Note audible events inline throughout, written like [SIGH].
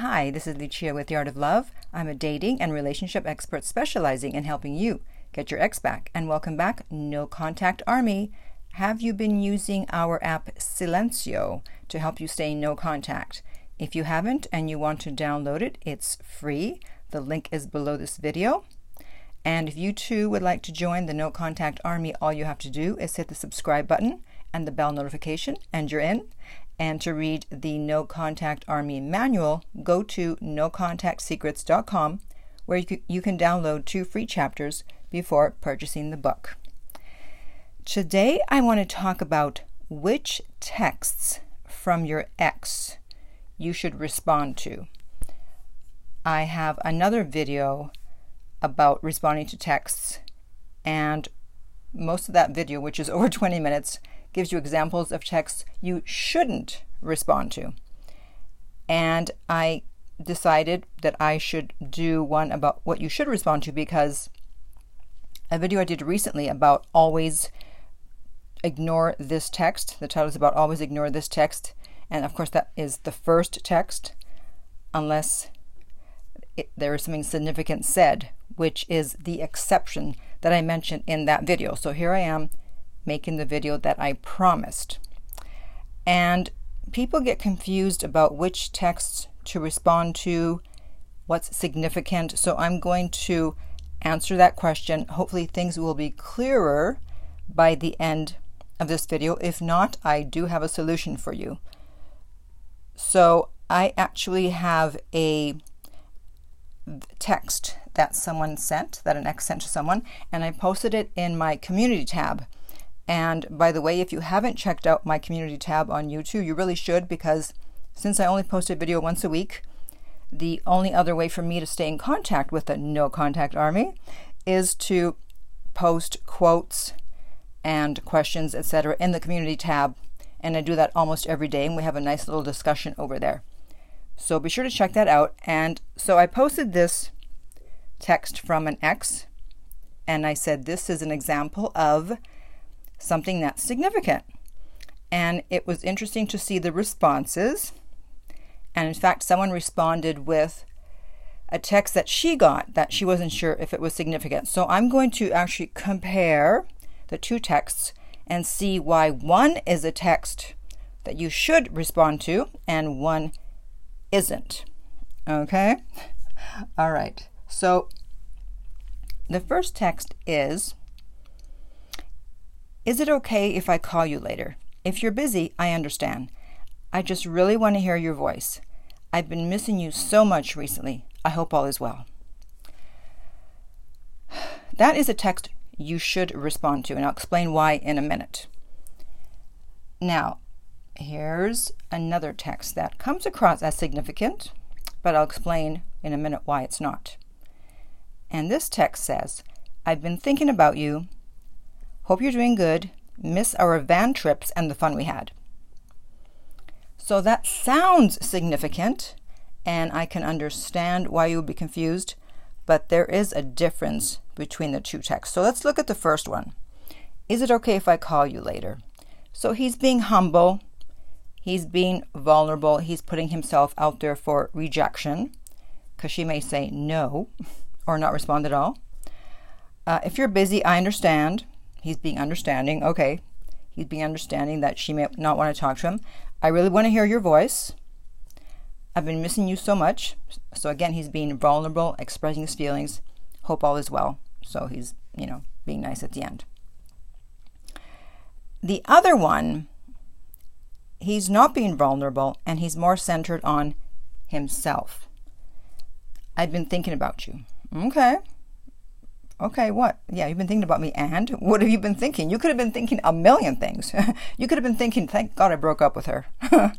Hi, this is Lucia with The Art of Love. I'm a dating and relationship expert specializing in helping you get your ex back. And welcome back, No Contact Army. Have you been using our app Silencio to help you stay no contact? If you haven't and you want to download it, it's free. The link is below this video. And if you too would like to join the No Contact Army, all you have to do is hit the subscribe button and the bell notification, and you're in. And to read the No Contact Army manual, go to nocontactsecrets.com where you can, download two free chapters before purchasing the book. Today, I want to talk about which texts from your ex you should respond to. I have another video about responding to texts, and most of that video, which is [LAUGHS] over 20 minutes, gives you examples of texts you shouldn't respond to. And I decided that I should do one about what you should respond to because a video I did recently about always ignore this text. The title is about always ignore this text. And of course, that is the first text, unless it, there is something significant said, which is the exception that I mentioned in that video. So here I am making the video that I promised. And people get confused about which texts to respond to, what's significant. So I'm going to answer that question. Hopefully, things will be clearer by the end of this video. If not, I do have a solution for you. So I actually have a text that someone sent, that an ex sent to someone, and I posted it in my community tab. And by the way, if you haven't checked out my community tab on YouTube, you really should because since I only post a video once a week, the only other way for me to stay in contact with the No Contact Army is to post quotes and questions, etc., in the community tab. And I do that almost every day, and we have a nice little discussion over there. So be sure to check that out. And so I posted this text from an ex, and I said, This is an example of something that's significant. And it was interesting to see the responses. And in fact, someone responded with a text that she got that she wasn't sure if it was significant. So I'm going to actually compare the two texts and see why one is a text that you should respond to and one isn't. Okay? [LAUGHS] All right. So the first text is is it okay if I call you later? If you're busy, I understand. I just really want to hear your voice. I've been missing you so much recently. I hope all is well. [SIGHS] That is a text you should respond to, and I'll explain why in a minute. Now, here's another text that comes across as significant, but I'll explain in a minute why it's not. And this text says, I've been thinking about you Hope you're doing good. Miss our van trips and the fun we had. So that sounds significant, and I can understand why you would be confused, but there is a difference between the two texts. So let's look at the first one. Is it okay if I call you later? So he's being humble, he's being vulnerable, he's putting himself out there for rejection because she may say no [LAUGHS] or not respond at all. Uh, if you're busy, I understand. He's being understanding. Okay. He's being understanding that she may not want to talk to him. I really want to hear your voice. I've been missing you so much. So again, he's being vulnerable, expressing his feelings. Hope all is well. So he's, you know, being nice at the end. The other one, he's not being vulnerable and he's more centered on himself. I've been thinking about you. Okay. Okay, what? Yeah, you've been thinking about me, and what have you been thinking? You could have been thinking a million things. [LAUGHS] you could have been thinking, thank God I broke up with her. [LAUGHS]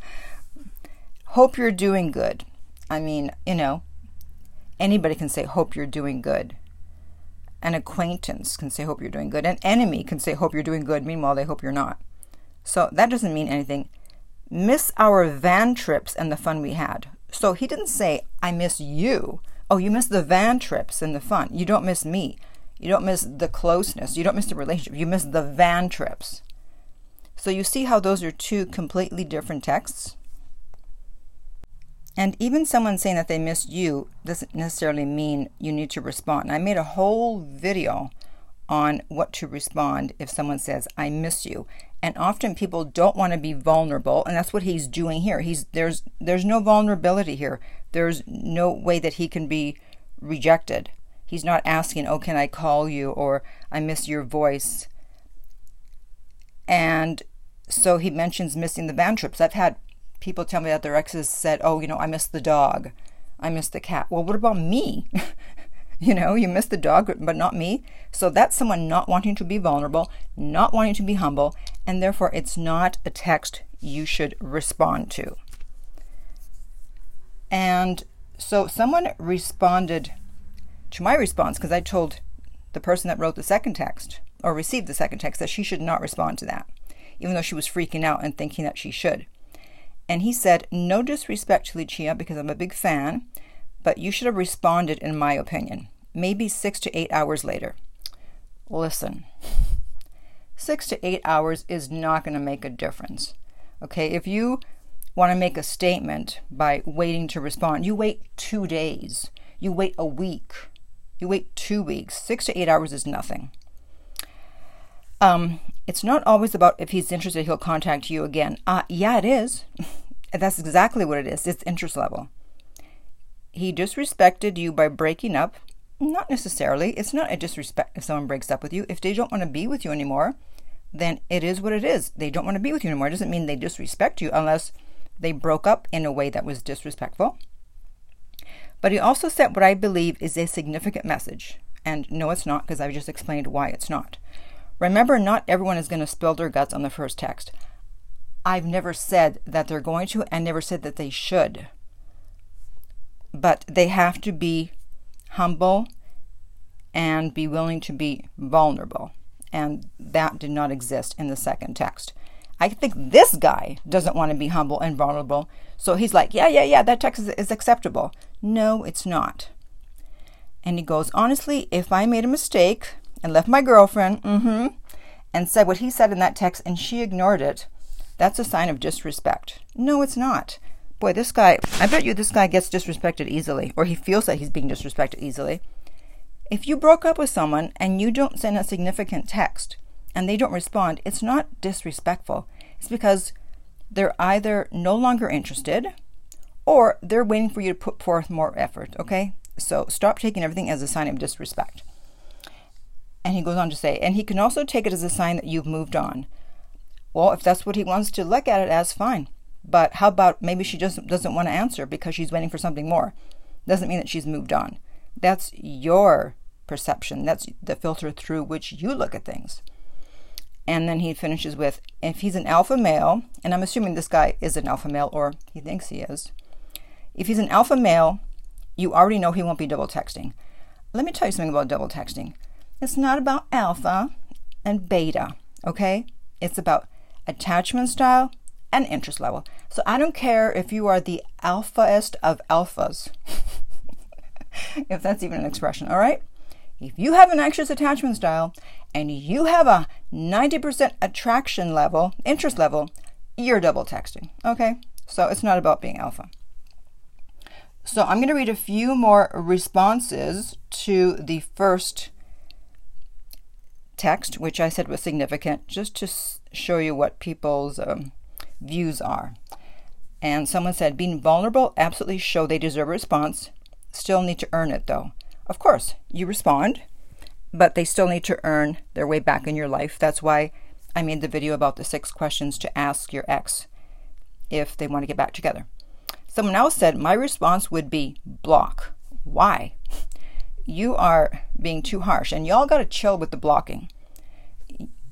hope you're doing good. I mean, you know, anybody can say, hope you're doing good. An acquaintance can say, hope you're doing good. An enemy can say, hope you're doing good. Meanwhile, they hope you're not. So that doesn't mean anything. Miss our van trips and the fun we had. So he didn't say, I miss you. Oh, you miss the van trips and the fun. You don't miss me. You don't miss the closeness. You don't miss the relationship. You miss the van trips. So you see how those are two completely different texts? And even someone saying that they missed you doesn't necessarily mean you need to respond. And I made a whole video on what to respond if someone says, I miss you. And often people don't want to be vulnerable, and that's what he's doing here. He's there's there's no vulnerability here. There's no way that he can be rejected. He's not asking, "Oh, can I call you?" or "I miss your voice." And so he mentions missing the van trips. I've had people tell me that their exes said, "Oh, you know, I miss the dog. I miss the cat." Well, what about me? [LAUGHS] You know, you miss the dog, but not me. So that's someone not wanting to be vulnerable, not wanting to be humble, and therefore it's not a text you should respond to. And so someone responded to my response because I told the person that wrote the second text or received the second text that she should not respond to that, even though she was freaking out and thinking that she should. And he said, No disrespect to Lucia because I'm a big fan, but you should have responded, in my opinion, maybe six to eight hours later. Listen, six to eight hours is not going to make a difference. Okay, if you want to make a statement by waiting to respond, you wait two days, you wait a week, you wait two weeks. Six to eight hours is nothing. Um, it's not always about if he's interested, he'll contact you again. Uh, yeah, it is. [LAUGHS] That's exactly what it is. It's interest level. He disrespected you by breaking up. Not necessarily. It's not a disrespect if someone breaks up with you. If they don't want to be with you anymore, then it is what it is. They don't want to be with you anymore. It doesn't mean they disrespect you unless they broke up in a way that was disrespectful. But he also sent what I believe is a significant message. And no, it's not, because I've just explained why it's not. Remember, not everyone is going to spill their guts on the first text. I've never said that they're going to, and never said that they should but they have to be humble and be willing to be vulnerable. And that did not exist in the second text. I think this guy doesn't want to be humble and vulnerable. So he's like, yeah, yeah, yeah, that text is, is acceptable. No, it's not. And he goes, honestly, if I made a mistake and left my girlfriend, mm-hmm, and said what he said in that text and she ignored it, that's a sign of disrespect. No, it's not boy, this guy, I bet you this guy gets disrespected easily, or he feels that he's being disrespected easily. If you broke up with someone and you don't send a significant text and they don't respond, it's not disrespectful. It's because they're either no longer interested or they're waiting for you to put forth more effort, okay? So stop taking everything as a sign of disrespect. And he goes on to say, and he can also take it as a sign that you've moved on. Well, if that's what he wants to look at it as, fine. But how about maybe she just doesn't want to answer because she's waiting for something more? Doesn't mean that she's moved on. That's your perception. That's the filter through which you look at things. And then he finishes with if he's an alpha male, and I'm assuming this guy is an alpha male or he thinks he is. If he's an alpha male, you already know he won't be double texting. Let me tell you something about double texting. It's not about alpha and beta, okay? It's about attachment style and interest level. So I don't care if you are the alphaest of alphas, [LAUGHS] if that's even an expression, all right? If you have an anxious attachment style and you have a 90% attraction level, interest level, you're double texting, okay? So it's not about being alpha. So I'm going to read a few more responses to the first text, which I said was significant, just to show you what people's um, views are. And someone said, being vulnerable absolutely show they deserve a response. Still need to earn it though. Of course, you respond, but they still need to earn their way back in your life. That's why I made the video about the six questions to ask your ex if they want to get back together. Someone else said, My response would be block. Why? You are being too harsh, and y'all got to chill with the blocking.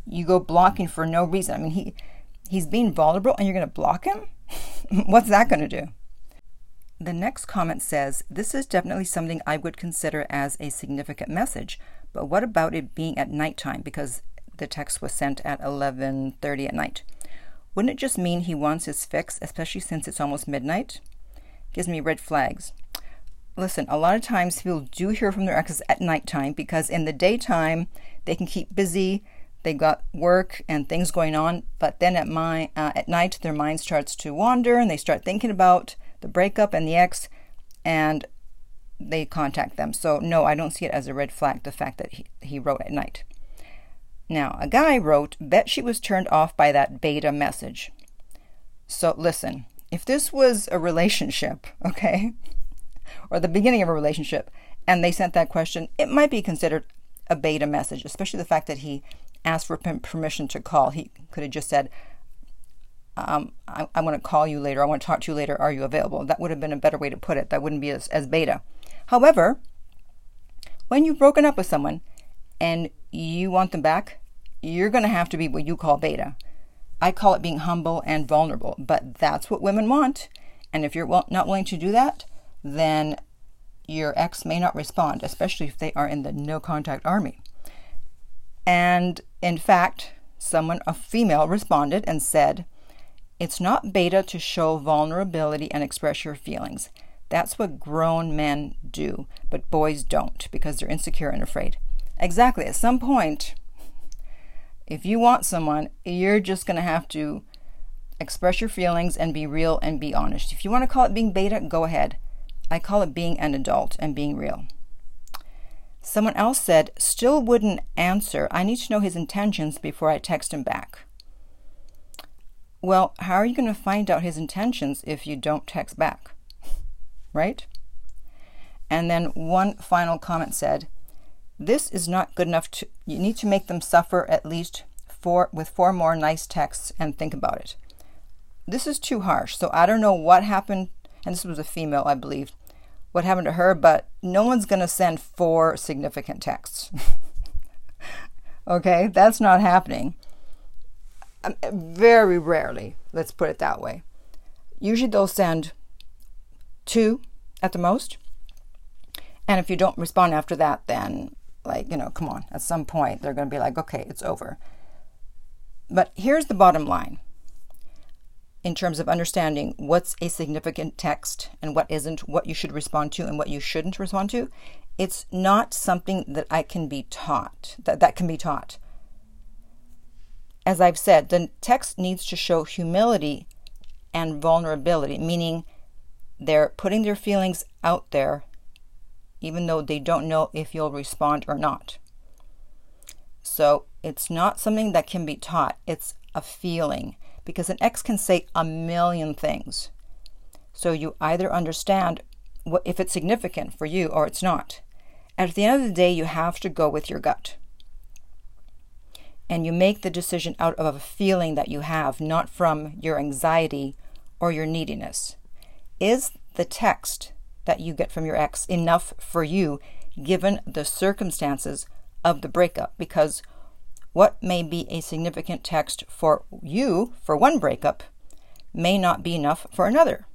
You go blocking for no reason. I mean, he he's being vulnerable and you're going to block him? [LAUGHS] What's that going to do? The next comment says, This is definitely something I would consider as a significant message, but what about it being at nighttime? Because the text was sent at 11:30 at night. Wouldn't it just mean he wants his fix, especially since it's almost midnight? Gives me red flags. Listen, a lot of times people do hear from their exes at nighttime because in the daytime they can keep busy, they've got work and things going on, but then at my uh, at night their mind starts to wander and they start thinking about the breakup and the ex, and they contact them. So, no, I don't see it as a red flag, the fact that he, he wrote at night. Now, a guy wrote, Bet she was turned off by that beta message. So, listen, if this was a relationship, okay, or the beginning of a relationship, and they sent that question, it might be considered a beta message, especially the fact that he asked for permission to call. He could have just said, um, I, want to call you later. I want to talk to you later. Are you available? That would have been a better way to put it. That wouldn't be as, as beta. However, when you've broken up with someone and you want them back, you're going to have to be what you call beta. I call it being humble and vulnerable, but that's what women want. And if you're not willing to do that, then your ex may not respond, especially if they are in the no contact army. And in fact, someone, a female, responded and said, It's not beta to show vulnerability and express your feelings. That's what grown men do, but boys don't because they're insecure and afraid. Exactly. At some point, if you want someone, you're just going to have to express your feelings and be real and be honest. If you want to call it being beta, go ahead. I call it being an adult and being real. Someone else said, still wouldn't answer. I need to know his intentions before I text him back. Well, how are you going to find out his intentions if you don't text back? [LAUGHS] right? And then one final comment said, this is not good enough to you need to make them suffer at least four with four more nice texts and think about it. This is too harsh. So I don't know what happened and this was a female, I believe, what happened to her, but no one's going to send four significant texts. [LAUGHS] okay, that's not happening. Um, very rarely, let's put it that way. Usually they'll send two at the most. And if you don't respond after that, then, like, you know, come on, at some point they're going to be like, okay, it's over. But here's the bottom line in terms of understanding what's a significant text and what isn't, what you should respond to and what you shouldn't respond to. It's not something that I can be taught, that, that can be taught. As I've said, the text needs to show humility and vulnerability, meaning they're putting their feelings out there, even though they don't know if you'll respond or not. So it's not something that can be taught, it's a feeling because an ex can say a million things. So you either understand what, if it's significant for you or it's not. At the end of the day, you have to go with your gut. And you make the decision out of a feeling that you have, not from your anxiety or your neediness. Is the text that you get from your ex enough for you given the circumstances of the breakup? Because what may be a significant text for you for one breakup may not be enough for another.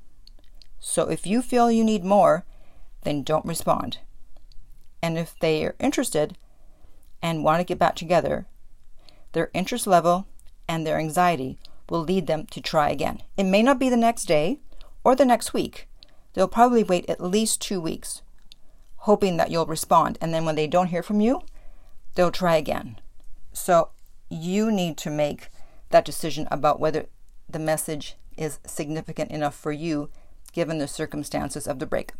So if you feel you need more, then don't respond. And if they are interested and want to get back together, their interest level and their anxiety will lead them to try again. It may not be the next day, or the next week. They'll probably wait at least two weeks, hoping that you'll respond. And then when they don't hear from you, they'll try again. So you need to make that decision about whether the message is significant enough for you given the circumstances of the break.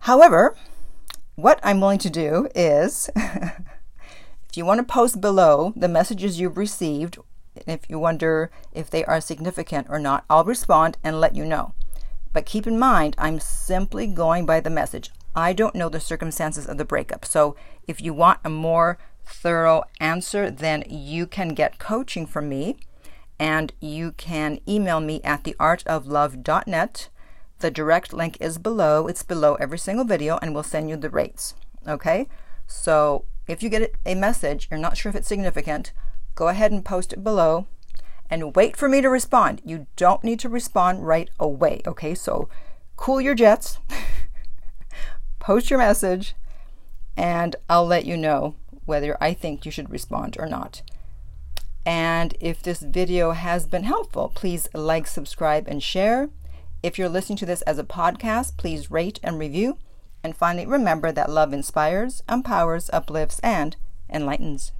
However, what I'm willing to do is [LAUGHS] if you want to post below the messages you've received if you wonder if they are significant or not, I'll respond and let you know. But keep in mind, I'm simply going by the message. I don't know the circumstances of the breakup. So if you want a more thorough answer, then you can get coaching from me and you can email me at theartoflove.net. The direct link is below. It's below every single video and we'll send you the rates. Okay? So if you get a message, you're not sure if it's significant, go ahead and post it below and wait for me to respond. You don't need to respond right away, okay? So cool your jets, [LAUGHS] post your message, and I'll let you know whether I think you should respond or not. And if this video has been helpful, please like, subscribe, and share. If you're listening to this as a podcast, please rate and review. And finally, remember that love inspires, empowers, uplifts, and enlightens.